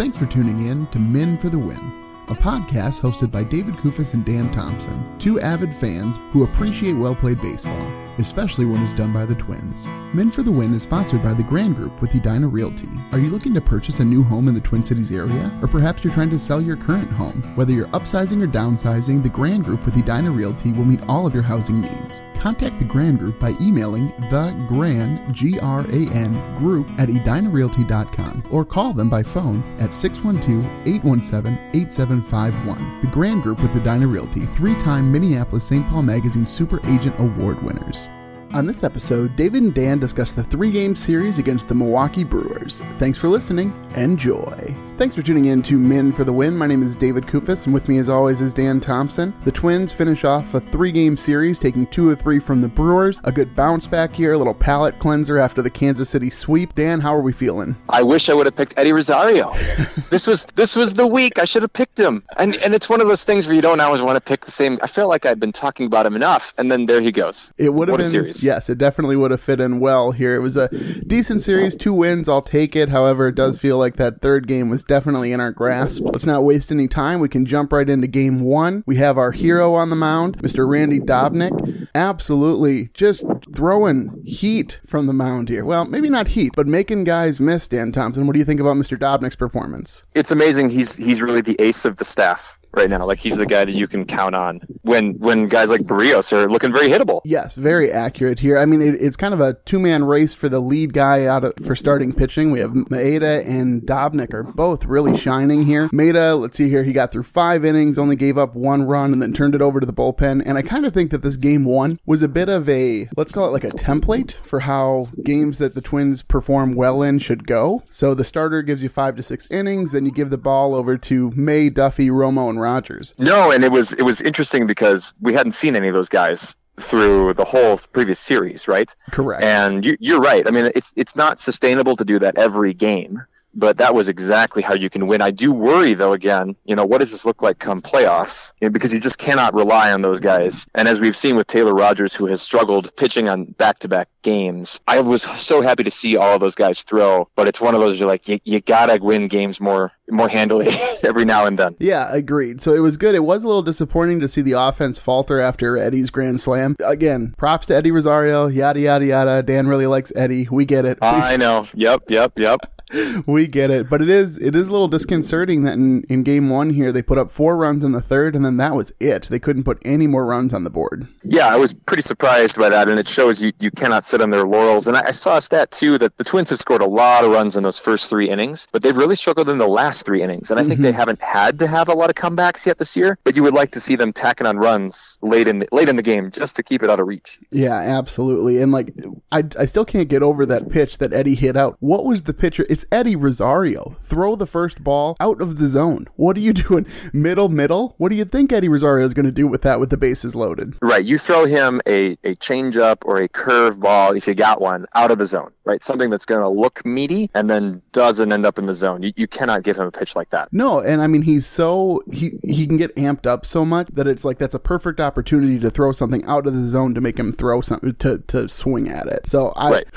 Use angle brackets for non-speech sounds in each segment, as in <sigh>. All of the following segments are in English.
Thanks for tuning in to Men for the Win a podcast hosted by David Kufis and Dan Thompson, two avid fans who appreciate well played baseball, especially when it's done by the Twins. Men for the Win is sponsored by the Grand Group with Edina Realty. Are you looking to purchase a new home in the Twin Cities area? Or perhaps you're trying to sell your current home? Whether you're upsizing or downsizing, the Grand Group with Edina Realty will meet all of your housing needs. Contact the Grand Group by emailing the Grand, G R A N, group at edinarealty.com or call them by phone at 612 817 8751. The Grand Group with the Edina Realty, three time Minneapolis St. Paul Magazine Super Agent Award winners. On this episode, David and Dan discuss the three game series against the Milwaukee Brewers. Thanks for listening. Enjoy. Thanks for tuning in to Men for the Win. My name is David Kufis, and with me, as always, is Dan Thompson. The Twins finish off a three game series, taking two of three from the Brewers. A good bounce back here, a little palate cleanser after the Kansas City sweep. Dan, how are we feeling? I wish I would have picked Eddie Rosario. <laughs> this was this was the week I should have picked him. And and it's one of those things where you don't always want to pick the same. I feel like I've been talking about him enough, and then there he goes. It would have been a series. Yes, it definitely would have fit in well here. It was a decent series, two wins, I'll take it. However, it does feel like that third game was definitely in our grasp. Let's not waste any time. We can jump right into game one. We have our hero on the mound, Mr. Randy Dobnak. Absolutely just throwing heat from the mound here. Well, maybe not heat, but making guys miss, Dan Thompson. What do you think about Mr. Dobnak's performance? It's amazing. He's he's really the ace of the staff right now. Like he's the guy that you can count on when when guys like Berrios are looking very hittable. Yes, very accurate here. I mean, it, it's kind of a two man race for the lead guy out of, for starting pitching. We have Maeda and Dobnak are both really shining here. Maeda, let's see here, he got through five innings, only gave up one run, and then turned it over to the bullpen. And I kind of think that this game one was a bit of a let's call it like a template for how games that the Twins perform well in should go. So the starter gives you five to six innings, then you give the ball over to May, Duffy, Romo, and Rogers. No, and it was it was interesting because we hadn't seen any of those guys through the whole previous series, right? Correct. And you, you're right. I mean, it's it's not sustainable to do that every game, but that was exactly how you can win. I do worry though. Again, you know, what does this look like come playoffs? You know, because you just cannot rely on those guys. And as we've seen with Taylor Rogers, who has struggled pitching on back-to-back games, I was so happy to see all of those guys throw. But it's one of those you're like, you, you gotta win games more more handily <laughs> every now and then. Yeah, agreed. So it was good. It was a little disappointing to see the offense falter after Eddie's grand slam. Again, props to Eddie Rosario, yada, yada, yada. Dan really likes Eddie. We get it. I know. Yep, yep, yep. <laughs> we get it. But it is it is a little disconcerting that in, in game one here they put up four runs in the third and then that was it. They couldn't put any more runs on the board. Yeah, I was pretty surprised by that, and it shows you you cannot sit on their laurels. And I, I saw a stat too that the Twins have scored a lot of runs in those first three innings, but they've really struggled in the last three innings. And I think they mm-hmm. haven't had to have a lot of comebacks yet this year. But you would like to see them tacking on runs late in the, late in the game just to keep it out of reach. Yeah, absolutely. And like I I still can't get over that pitch that Eddie hit out. What was the pitcher? It's Eddie Rosario. Throw the first ball out of the zone. What are you <laughs> doing? Middle, middle? What do you think Eddie Rosario is going to do with that with the bases loaded? Right. You throw him a, a changeup or a curve ball, if you got one, out of the zone, right? Something that's going to look meaty and then doesn't end up in the zone. You, you cannot give him a pitch like that. No, and I mean he's so he he can get amped up so much that it's like that's a perfect opportunity to throw something out of the zone to make him throw something to, to swing at it. So I Right. <sighs>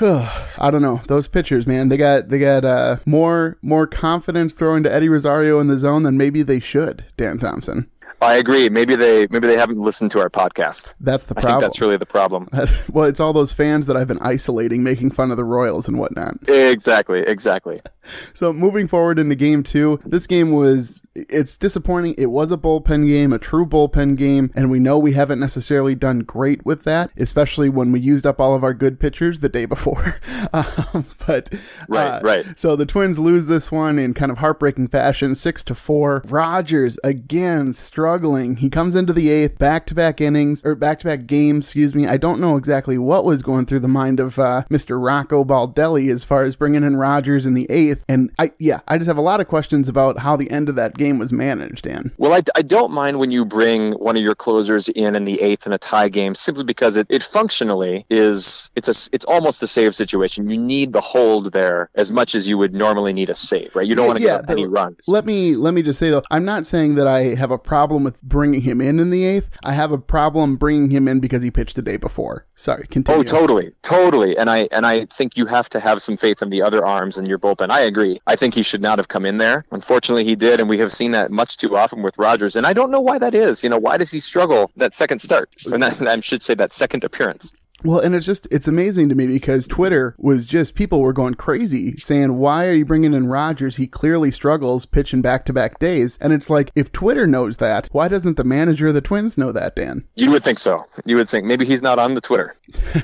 I don't know those pitchers, man. They got they got uh, Uh, more more confidence throwing to Eddie Rosario in the zone than maybe they should. Dan Thompson. I agree. Maybe they maybe they haven't listened to our podcast. That's the problem. I think that's really the problem. <laughs> well, it's all those fans that I've been isolating, making fun of the Royals and whatnot. Exactly, exactly. <laughs> So moving forward into game two, this game was it's disappointing. It was a bullpen game, a true bullpen game, and we know we haven't necessarily done great with that, especially when we used up all of our good pitchers the day before. <laughs> um, but Right, uh, right. So the Twins lose this one in kind of heartbreaking fashion, six to four. Rogers again struggling. He comes into the eighth, back to back innings or back to back games. Excuse me. I don't know exactly what was going through the mind of uh, Mr. Rocco Baldelli as far as bringing in Rogers in the eighth. And I, yeah, I just have a lot of questions about how the end of that game was managed. Dan. Well, I, I don't mind when you bring one of your closers in in the eighth in a tie game, simply because it, it functionally is it's a it's almost a save situation. You need the hold there as much as you would normally need a save, right? You don't want to Yeah, up any runs. Let me let me just say though, I'm not saying that I have a problem problem with bringing him in in the eighth. I have a problem bringing him in because he pitched the day before. Sorry, continue. Oh, totally, totally. And I and I think you have to have some faith in the other arms in your bullpen. I agree. I think he should not have come in there. Unfortunately, he did, and we have seen that much too often with Rogers. And I don't know why that is. You know, why does he struggle that second start? And I should say that second appearance. Well, and it's just, it's amazing to me because Twitter was just, people were going crazy saying, why are you bringing in Rogers? He clearly struggles pitching back to back days. And it's like, if Twitter knows that, why doesn't the manager of the Twins know that, Dan? You would think so. You would think maybe he's not on the Twitter,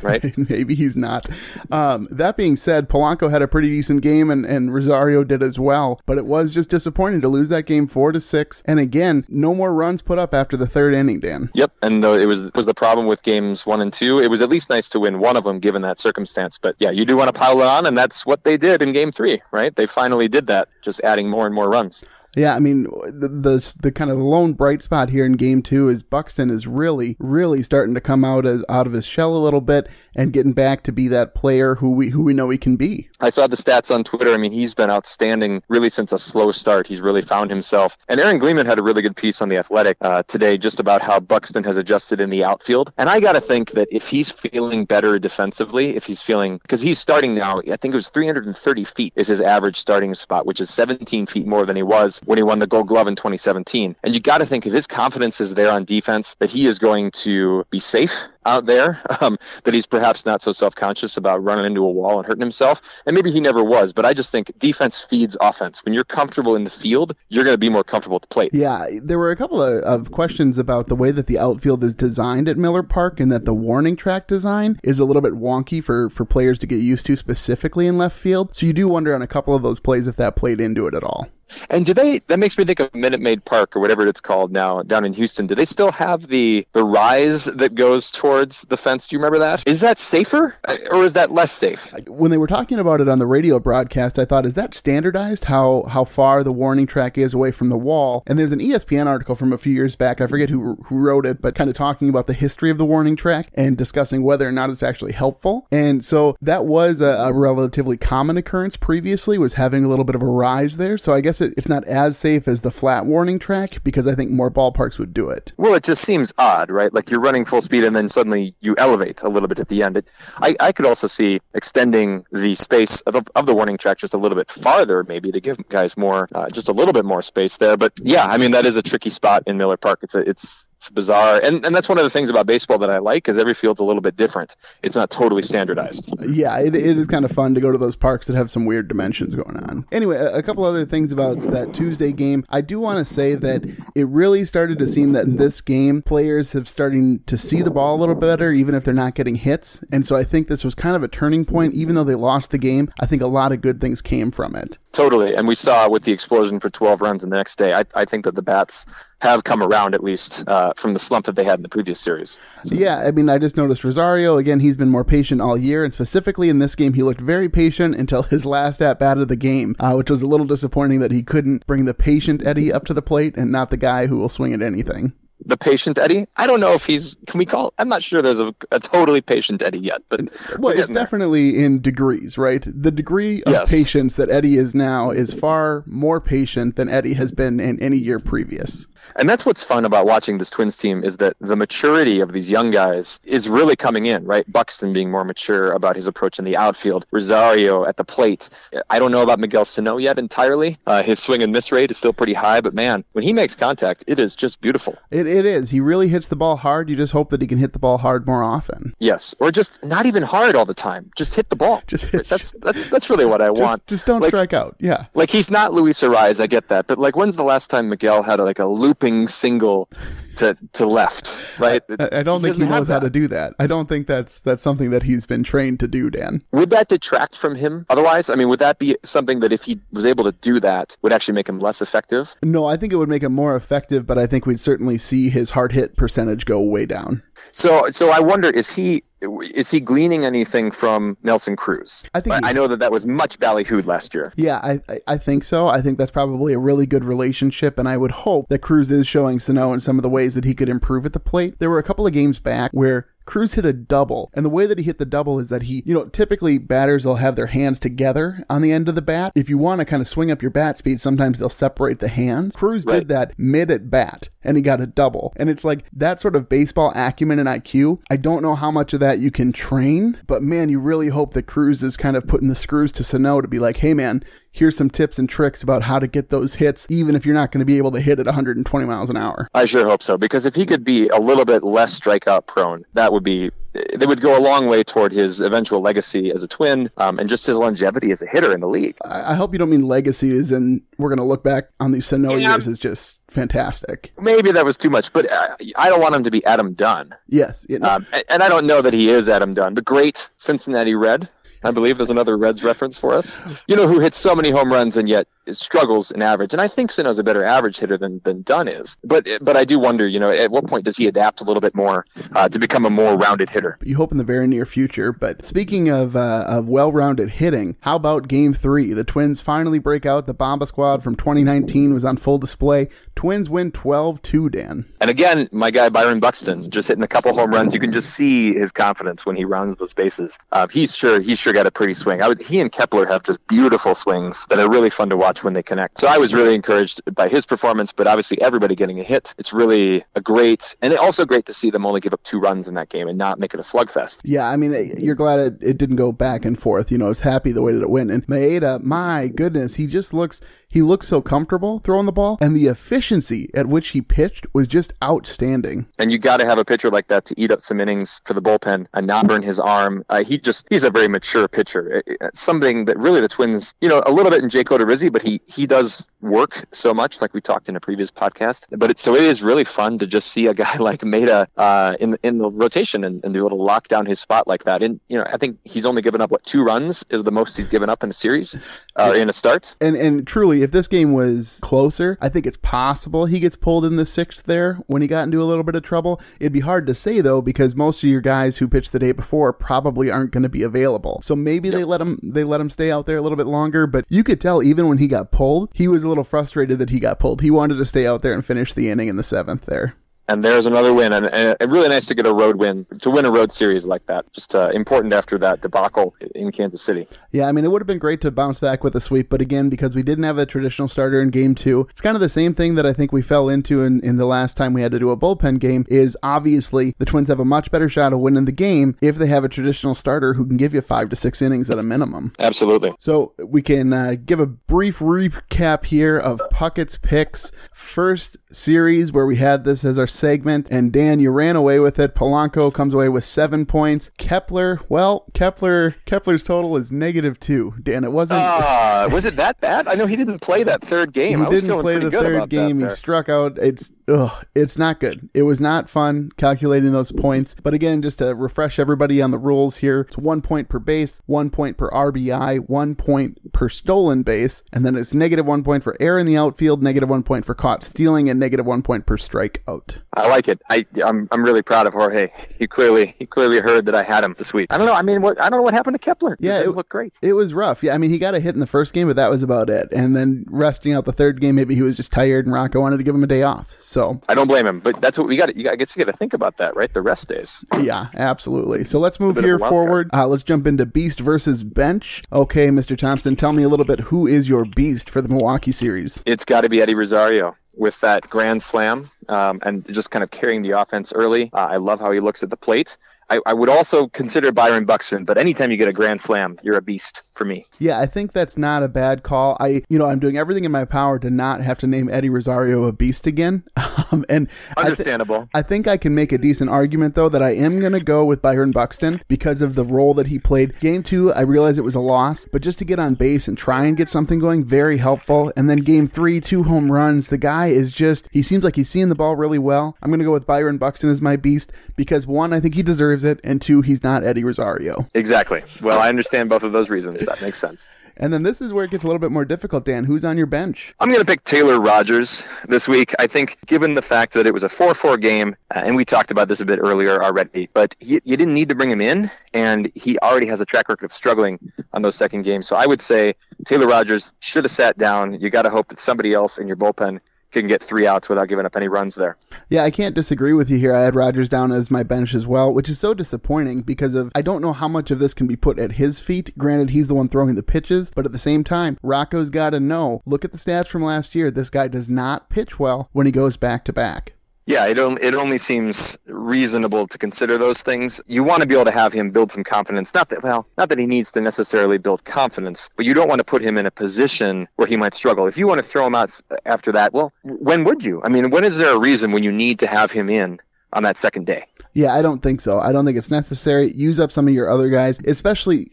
right? <laughs> maybe he's not. Um, that being said, Polanco had a pretty decent game and, and Rosario did as well, but it was just disappointing to lose that game four to six. And again, no more runs put up after the third inning, Dan. Yep. And it was, was the problem with games one and two. It was at least nice to win one of them given that circumstance. But yeah, you do want to pile it on, and that's what they did in game three, right? They finally did that, just adding more and more runs. Yeah, I mean the, the the kind of lone bright spot here in game two is Buxton is really really starting to come out as, out of his shell a little bit and getting back to be that player who we who we know he can be. I saw the stats on Twitter. I mean, he's been outstanding really since a slow start. He's really found himself. And Aaron Gleeman had a really good piece on the Athletic uh, today just about how Buxton has adjusted in the outfield. And I got to think that if he's feeling better defensively, if he's feeling because he's starting now, I think it was 330 feet is his average starting spot, which is 17 feet more than he was when he won the Gold Glove in 2017. And you got to think if his confidence is there on defense, that he is going to be safe out there, <laughs> um, that he's perhaps not so self conscious about running into a wall and hurting himself. And maybe he never was, but I just think defense feeds offense. When you're comfortable in the field, you're going to be more comfortable at the plate. Yeah, there were a couple of, of questions about the way that the outfield is designed at Miller Park and that the warning track design is a little bit wonky for, for players to get used to specifically in left field. So you do wonder on a couple of those plays if that played into it at all. And do they? That makes me think of Minute Maid Park or whatever it's called now down in Houston. Do they still have the the rise that goes towards the fence? Do you remember that? Is that safer uh, or is that less safe? When they were talking about it on the radio broadcast, I thought, is that standardized? How how far the warning track is away from the wall? And there's an ESPN article from a few years back. I forget who who wrote it, but kind of talking about the history of the warning track and discussing whether or not it's actually helpful. And so that was a, a relatively common occurrence previously, was having a little bit of a rise there. So I guess it, it's not as safe as the flat warning track because I think more ballparks would do it. Well, it just seems odd, right? Like you're running full speed and then suddenly you elevate a little bit at the end. It, I, I could also see extending the space of, of the warning track just a little bit farther, maybe to give guys more, uh, just a little bit more space there. But yeah, I mean that is a tricky spot in Miller Park. It's a, it's it's bizarre. And and that's one of the things about baseball that i like is every field's a little bit different. It's not totally standardized. Yeah it, it is kind of fun to go to those parks that have some weird dimensions going on. Anyway a, a couple other things about that tuesday game. I do want to say that it really started to seem that in this game players have starting to see the ball a little better even if they're not getting hits. And so i think this was kind of a turning point. Even though they lost the game i think a lot of good things came from it Totally. And we saw with the explosion for 12 runs in the next day, I, I think that the bats have come around at least uh, from the slump that they had in the previous series. Yeah, I mean, I just noticed Rosario, again, he's been more patient all year. And specifically in this game, he looked very patient until <laughs> his last at bat of the game, uh, which was a little disappointing that he couldn't bring the patient Eddie up to the plate and not the guy who will swing at anything the patient Eddie. I don't know if he's. Can we call? I'm not sure. There's a, a totally patient Eddie yet, but well, it's definitely in degrees, right? The degree of yes. patience that Eddie is now is far more patient than Eddie has been in any year previous. And that's what's fun about watching this Twins team is that the maturity of these young guys is really coming in, right? Buxton being more mature about his approach in the outfield, Rosario at the plate. I don't know about Miguel Sano yet entirely. Uh, his swing and miss rate is still pretty high, but man, when he makes contact, it is just beautiful. It, it is. He really hits the ball hard. You just hope that he can hit the ball hard more often. Yes, or just not even hard all the time. Just hit the ball. <laughs> Just hit. That's that's, that's really what I just, want. Just don't like, strike out. Yeah. Like he's not Luis Arraez. I get that, but like when's the last time Miguel had like a looping single to to left, right? I, I don't he think he knows how to do that. I don't think that's that's something that he's been trained to do, Dan. Would that detract from him otherwise? I mean, would that be something that if he was able to do that would actually make him less effective? No, I think it would make him more effective, but I think we'd certainly see his hard hit percentage go way down. So so I wonder is he is he gleaning anything from Nelson Cruz? I think I know that that was much ballyhooed last year. Yeah, I I think so. I think that's probably a really good relationship, and I would hope that Cruz is showing Sano in some of the ways that he could improve at the plate. There were a couple of games back where Cruz hit a double. And the way that he hit the double is that he, you know, typically batters will have their hands together on the end of the bat. If you want to kind of swing up your bat speed, sometimes they'll separate the hands. Cruz Right. did that mid at bat and he got a double. And it's like that sort of baseball acumen and IQ. I don't know how much of that you can train, but man, you really hope that Cruz is kind of putting the screws to Sano to be like, hey man, here's some tips and tricks about how to get those hits, even if you're not going to be able to hit at 120 miles an hour. I sure hope so because if he could be a little bit less strikeout prone, that would be they would go a long way toward his eventual legacy as a twin um, and just his longevity as a hitter in the league. I I hope you don't mean legacies, and we're going to look back on these Sano Yeah. years as just fantastic. Maybe that was too much, but uh, I don't want him to be Adam Dunn. Yes, you know, Um, and- and I don't know that he is Adam Dunn, the great Cincinnati Red. I believe there's another Reds reference for us. You know, who hits so many home runs and yet struggles in average. And I think Sano's a better average hitter than, than Dunn is. But but I do wonder, you know, at what point does he adapt a little bit more uh, to become a more rounded hitter? you hope in the very near future. But speaking of uh, of well-rounded hitting, how about Game Three? The Twins finally break out. The Bomba Squad from 2019 was on full display. Twins win 12-2. Dan. And again, my guy Byron Buxton just hitting a couple home runs. You can just see his confidence when he rounds those bases. Uh, he's sure he's sure got a pretty swing. I would, he and Kepler have just beautiful swings that are really fun to watch when they connect. So I was really encouraged by his performance, but obviously everybody getting a hit. It's really a great, and also great to see them only give up two runs in that game and not make it a slugfest. Yeah, I mean, you're glad it, it didn't go back and forth. You know, it's happy the way that it went. And Maeda, my goodness, he just looks he looked so comfortable throwing the ball, and the efficiency at which he pitched was just outstanding. And you got to have a pitcher like that to eat up some innings for the bullpen and not burn his arm. Uh, he just he's a very mature pitcher. It- it's something that really the Twins, you know, a little bit in Jake Odorizzi, but he he does work so much, like we talked in a previous podcast. But it's so it is really fun to just see a <laughs> guy like Maeda uh, in in the rotation and, and be able to lock down his spot like that. And you know, I think he's only given up what two runs is the most he's given up in a series, uh, in a start. And and truly, if this game was closer, I think it's possible he gets pulled in the sixth there when he got into a little bit of trouble. It'd be hard to say though because most of your guys who pitched the day before probably aren't going to be available. So maybe they let him they let him stay out there a little bit longer. But you could tell even when he got pulled, he was a little frustrated that he got pulled. He wanted to stay out there and finish the inning in the seventh there. And there's another win, and, and really nice to get a road win, to win a road series like that. Just uh, important after that debacle in Kansas City. Yeah, I mean, it would have been great to bounce back with a sweep, but again, because we didn't have a traditional starter in game two, it's kind of the same thing that I think we fell into in, in the last time we had to do a bullpen game is obviously the Twins have a much better shot of winning the game if they have a traditional starter who can give you five to six innings at a minimum. Absolutely. So we can uh, give a brief recap here of Puckett's picks. First series where we had this as our segment, and Dan, you ran away with it. Polanco comes away with seven points. Kepler, well, Kepler, Kepler's total is negative two. Dan, it wasn't. Uh, was it that bad? I know he didn't play that third game. he I was didn't play the third game. He struck out. It's ugh, it's not good. It was not fun calculating those points. But again, just to refresh everybody on the rules here, it's one point per base, one point per RBI, one point per stolen base, and then it's negative one point for error in the outfield, negative one point for caught stealing, and negative one point per strikeout. I like it. I, I'm, I'm really proud of Jorge. He clearly he clearly heard that I had him this week. I don't know. I mean, what I don't know what happened to Kepler. Yeah, it it- looked great. It was rough. Yeah, I mean, he got a hit in the first game, but that was about it. And then resting out the third game, maybe he was just tired, and Rocco wanted to give him a day off. So I don't blame him, but that's what we got. You got to get to think about that, right? The rest days. <coughs> Yeah, absolutely. So let's move here forward. Uh, let's jump into Beast versus Bench. Okay, Mr. Thompson, tell me a little bit who is your Beast for the Milwaukee series? It's got to be Eddie Rosario with that grand slam um, and just kind of carrying the offense early. Uh, I love how he looks at the plate. I, I would also consider Byron Buxton, but anytime you get a grand slam, you're a beast for me. Yeah, I think that's not a bad call. I, you know, I'm doing everything in my power to not have to name Eddie Rosario a beast again. <laughs> Um, and I, thi- Understandable. I think I can make a decent argument though that I am going to go with Byron Buxton because of the role that he played. Game 2, I realize it was a loss, but just to get on base and try and get something going, very helpful. And then game 3, two home runs. The guy is just he seems like he's seeing the ball really well. I'm going to go with Byron Buxton as my beast because one, I think he deserves it, and two, he's not Eddie Rosario. Exactly. Well, I understand both of those reasons. That makes sense. And then this is where it gets a little bit more difficult, Dan. Who's on your bench? I'm going to pick Taylor Rogers this week. I think, given the fact that it was a 4 4 game, uh, and we talked about this a bit earlier already, but he, you didn't need to bring him in, and he already has a track record of struggling on those second games. So I would say Taylor Rogers should have sat down. You got to hope that somebody else in your bullpen can get three outs without giving up any runs there. Yeah, I can't disagree with you here. I had Rogers down as my bench as well, which is so disappointing because of I don't know how much of this can be put at his feet. Granted, he's the one throwing the pitches, but at the same time, Rocco's got to know. Look at the stats from last year. This guy does not pitch well when he goes back to back. Yeah, it only, it only seems reasonable to consider those things. You want to be able to have him build some confidence. Not that, well, not that he needs to necessarily build confidence, but you don't want to put him in a position where he might struggle. If you want to throw him out after that, well, when would you? I mean, when is there a reason when you need to have him in on that second day? Yeah, I don't think so. I don't think it's necessary. Use up some of your other guys, especially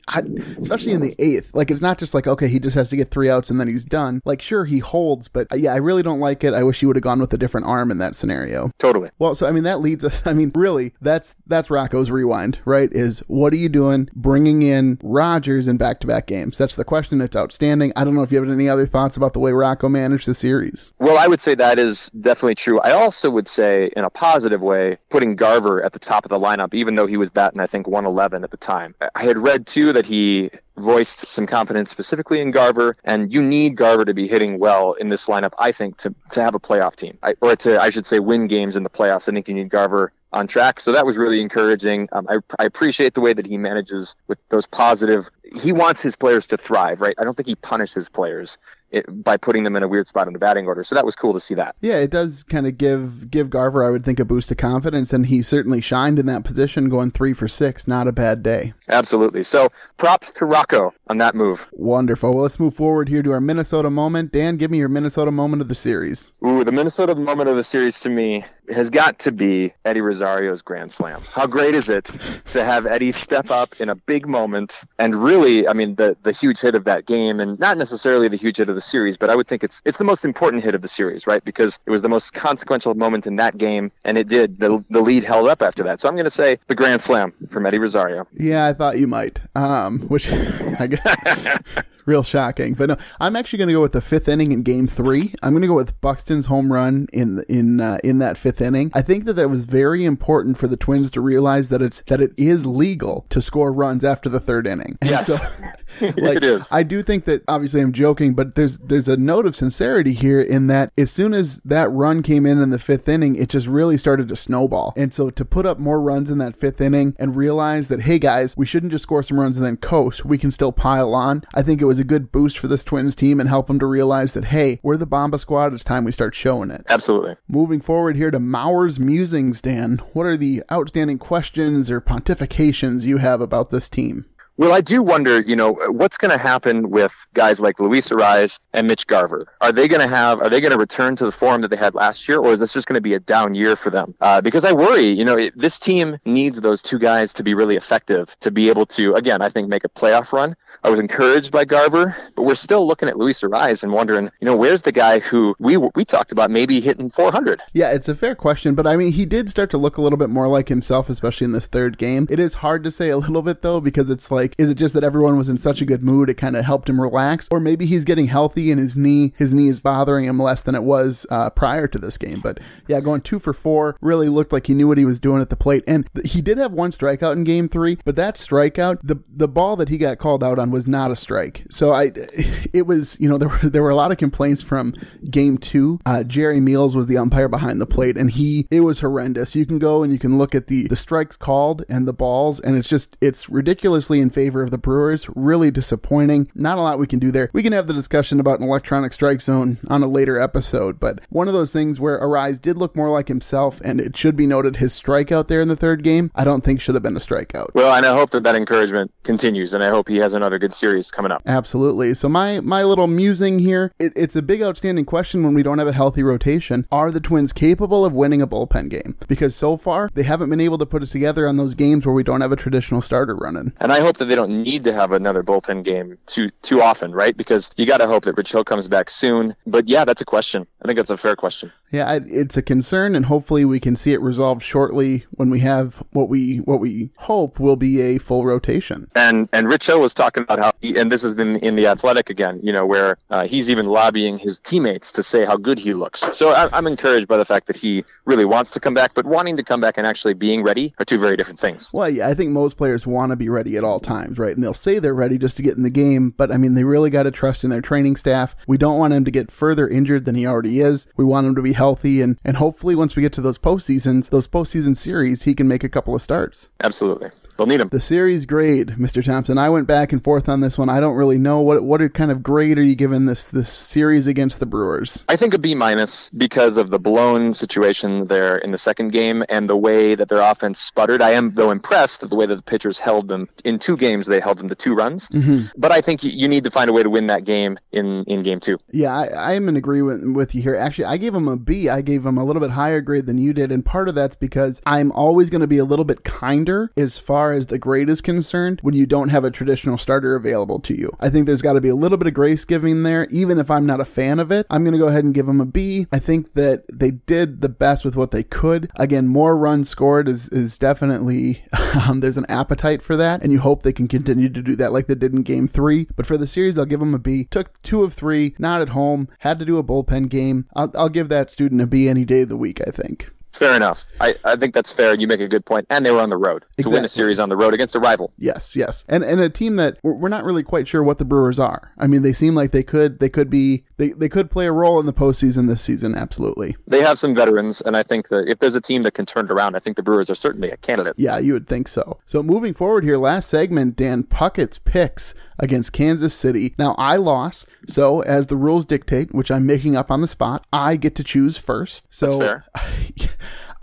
especially in the eighth. Like it's not just like okay, he just has to get three outs and then he's done. Like sure he holds, but uh, yeah, I really don't like it. I wish he would have gone with a different arm in that scenario. Totally. Well, so I mean that leads us. <laughs> I mean, really, that's that's Rocco's rewind, right? Is what are you doing, bringing in Rogers in back-to-back games? That's the question. It's outstanding. I don't know if you have any other thoughts about the way Rocco managed the series. Well, I would say that is definitely true. I also would say, in a positive way, putting Garver at the top of the lineup, even though he was batting, I think, 111 at the time. I had read, too, that he voiced some confidence specifically in Garver, and you need Garver to be hitting well in this lineup, I think, to, to have a playoff team, I, or to, I should say, win games in the playoffs. I think you need Garver on track. So that was really encouraging. Um, I, I appreciate the way that he manages with those positive. He wants his players to thrive, right? I don't think he punishes players it, by putting them in a weird spot in the batting order. So that was cool to see that. Yeah, it does kind of give give Garver, I would think, a boost of confidence, and he certainly shined in that position, going three for six. Not a bad day. Absolutely. So props to Rocco on that move. Wonderful. Well, let's move forward here to our Minnesota moment. Dan, give me your Minnesota moment of the series. Ooh, the Minnesota moment of the series to me has got to be Eddie Rosario's grand slam. How great is it to have Eddie step up in a big moment and really, I mean, the the huge hit of that game, and not necessarily the huge hit of the series, but I would think it's it's the most important hit of the series, right? Because it was the most consequential moment in that game, and it did. The, the lead held up after that. So I'm going to say the grand slam from Eddie Rosario. Yeah, I thought you might. Um, which <laughs> I guess. <laughs> real shocking. But no, I'm actually going to go with the fifth inning in Game Three. I'm going to go with Buxton's home run in in uh, in that fifth inning. I think that that was very important for the Twins to realize that it's that it is legal to score runs after the third inning. Yeah, so, <laughs> like, it is. I do think that obviously I'm joking, but there's there's a note of sincerity here in that as soon as that run came in in the fifth inning, it just really started to snowball. And so to put up more runs in that fifth inning and realize that hey guys, we shouldn't just score some runs and then coast. We can still pile on. I think it was a good boost for this Twins team and help them to realize that, hey, we're the Bomba squad. It's time we start showing it. Absolutely. Moving forward here to Mauer's musings, Dan. What are the outstanding questions or pontifications you have about this team? Well, I do wonder, you know, what's going to happen with guys like Luis Arraez and Mitch Garver? Are they going to have, are they going to return to the form that they had last year, or is this just going to be a down year for them? Uh, because I worry, you know, it, this team needs those two guys to be really effective to be able to, again, I think make a playoff run. I was encouraged by Garver, but we're still looking at Luis Arraez and wondering, you know, where's the guy who we we talked about maybe hitting 400? Yeah, it's a fair question, but I mean, he did start to look a little bit more like himself, especially in this third game. It is hard to say a little bit though, because it's like, is it just that everyone was in such a good mood it kind of helped him relax, or maybe he's getting healthy and his knee his knee is bothering him less than it was uh, prior to this game. But yeah, going two for four really looked like he knew what he was doing at the plate, and th- he did have one strikeout in game three, but that strikeout, the the ball that he got called out on was not a strike. So I, it was you know there were there were a lot of complaints from game two. Uh, Jerry Meals was the umpire behind the plate, and he it was horrendous. You can go and you can look at the the strikes called and the balls, and it's just it's ridiculously in favor of the Brewers. Really disappointing. Not a lot we can do there. We can have the discussion about an electronic strike zone on a later episode, but one of those things where Arraez did look more like himself, and it should be noted his strikeout there in the third game, I don't think should have been a strikeout. Well, and I hope that that encouragement continues, and I hope he has another good series coming up. Absolutely. So my my little musing here, it, it's a big outstanding question when we don't have a healthy rotation. Are the Twins capable of winning a bullpen game? Because so far they haven't been able to put it together on those games where we don't have a traditional starter running. And I hope that they don't need to have another bullpen game too too often, right? Because you got to hope that Rich Hill comes back soon. But yeah, that's a question. I think that's a fair question. Yeah, it's a concern, and hopefully we can see it resolved shortly when we have what we what we hope will be a full rotation. And and Rich Hill was talking about how, he, and this is in in the Athletic again, you know, where uh, he's even lobbying his teammates to say how good he looks. So I, I'm encouraged by the fact that he really wants to come back, but wanting to come back and actually being ready are two very different things. Well, yeah, I think most players want to be ready at all times times, right? And they'll say they're ready just to get in the game, but I mean, they really got to trust in their training staff. We don't want him to get further injured than he already is. We want him to be healthy, and and hopefully, once we get to those postseasons, those postseason series, he can make a couple of starts. Absolutely. They'll need him. The series grade, Mr. Thompson. I went back and forth on this one. I don't really know what what kind of grade are you giving this this series against the Brewers? I think a B minus because of the blown situation there in the second game and the way that their offense sputtered. I am though impressed at the way that the pitchers held them in two games. They held them to two runs, mm-hmm. but I think you need to find a way to win that game in in game two. Yeah, I, I'm in agreement with you here. Actually, I gave them a B. I gave them a little bit higher grade than you did, and part of that's because I'm always going to be a little bit kinder as far as the grade is concerned when you don't have a traditional starter available to you. I think there's got to be a little bit of grace giving there, even if I'm not a fan of it. I'm going to go ahead and give them a B. I think that they did the best with what they could. Again, more runs scored is, is definitely, <laughs> um, there's an appetite for that, and you hope they can continue to do that like they did in game three. But for the series, I'll give them a B. Took two of three, not at home, had to do a bullpen game. I'll, I'll give that student a B any day of the week, I think. Fair enough. I, I think that's fair. You make a good point. And they were on the road exactly. to win a series on the road against a rival. Yes, yes. And and a team that we're not really quite sure what the Brewers are. I mean, they seem like they could they could be they, they could play a role in the postseason this season, absolutely. They have some veterans, and I think that if there's a team that can turn it around, I think the Brewers are certainly a candidate. Yeah, you would think so. So moving forward here, last segment, Dan Puckett's picks against Kansas City. Now I lost, so as the rules dictate, which I'm making up on the spot, I get to choose first. So <laughs>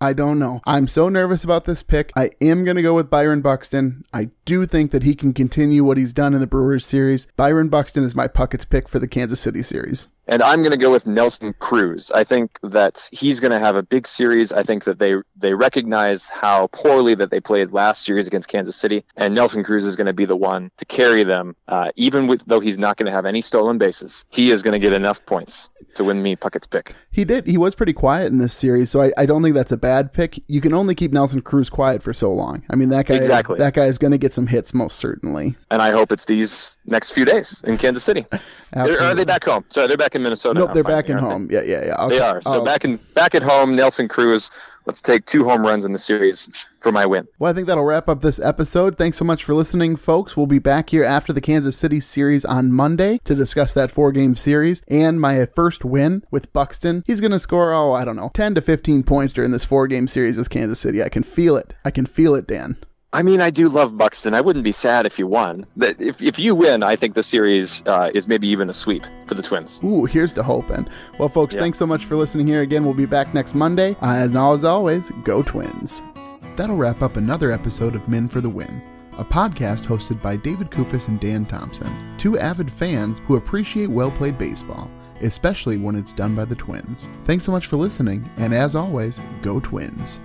I don't know. I'm so nervous about this pick. I am going to go with Byron Buxton. I do think that he can continue what he's done in the Brewers series. Byron Buxton is my Puckett's pick for the Kansas City series. And I'm going to go with Nelson Cruz. I think that he's going to have a big series. I think that they they recognize how poorly that they played last series against Kansas City, and Nelson Cruz is going to be the one to carry them. Uh, even with though he's not going to have any stolen bases, he is going to get enough points to win me Puckett's pick. He did. He was pretty quiet in this series, so I, I don't think that's a bad pick. You can only keep Nelson Cruz quiet for so long. I mean, that guy exactly. that guy is going to get some hits most certainly. And I hope it's these next few days in Kansas City. <laughs> are they back home? Sorry, they're back in Minnesota. Nope, they're back in home. They? Yeah, yeah, yeah. Okay. They are. So oh. back in back at home, Nelson Cruz. Let's take two home runs in the series for my win. Well, I think that'll wrap up this episode. Thanks so much for listening, folks. We'll be back here after the Kansas City series on Monday to discuss that four game series and my first win with Buxton. He's going to score, oh, I don't know, 10 to 15 points during this four game series with Kansas City. I can feel it. I can feel it, Dan. I mean, I do love Buxton. I wouldn't be sad if you won. That if, if you win, I think the series uh, is maybe even a sweep for the Twins. Ooh, here's to hoping. Well, folks, yeah. thanks so much for listening here again. We'll be back next Monday. Uh, as always, go Twins. That'll wrap up another episode of Men for the Win, a podcast hosted by David Kufis and Dan Thompson, two avid fans who appreciate well played baseball, especially when it's done by the Twins. Thanks so much for listening, and as always, go Twins.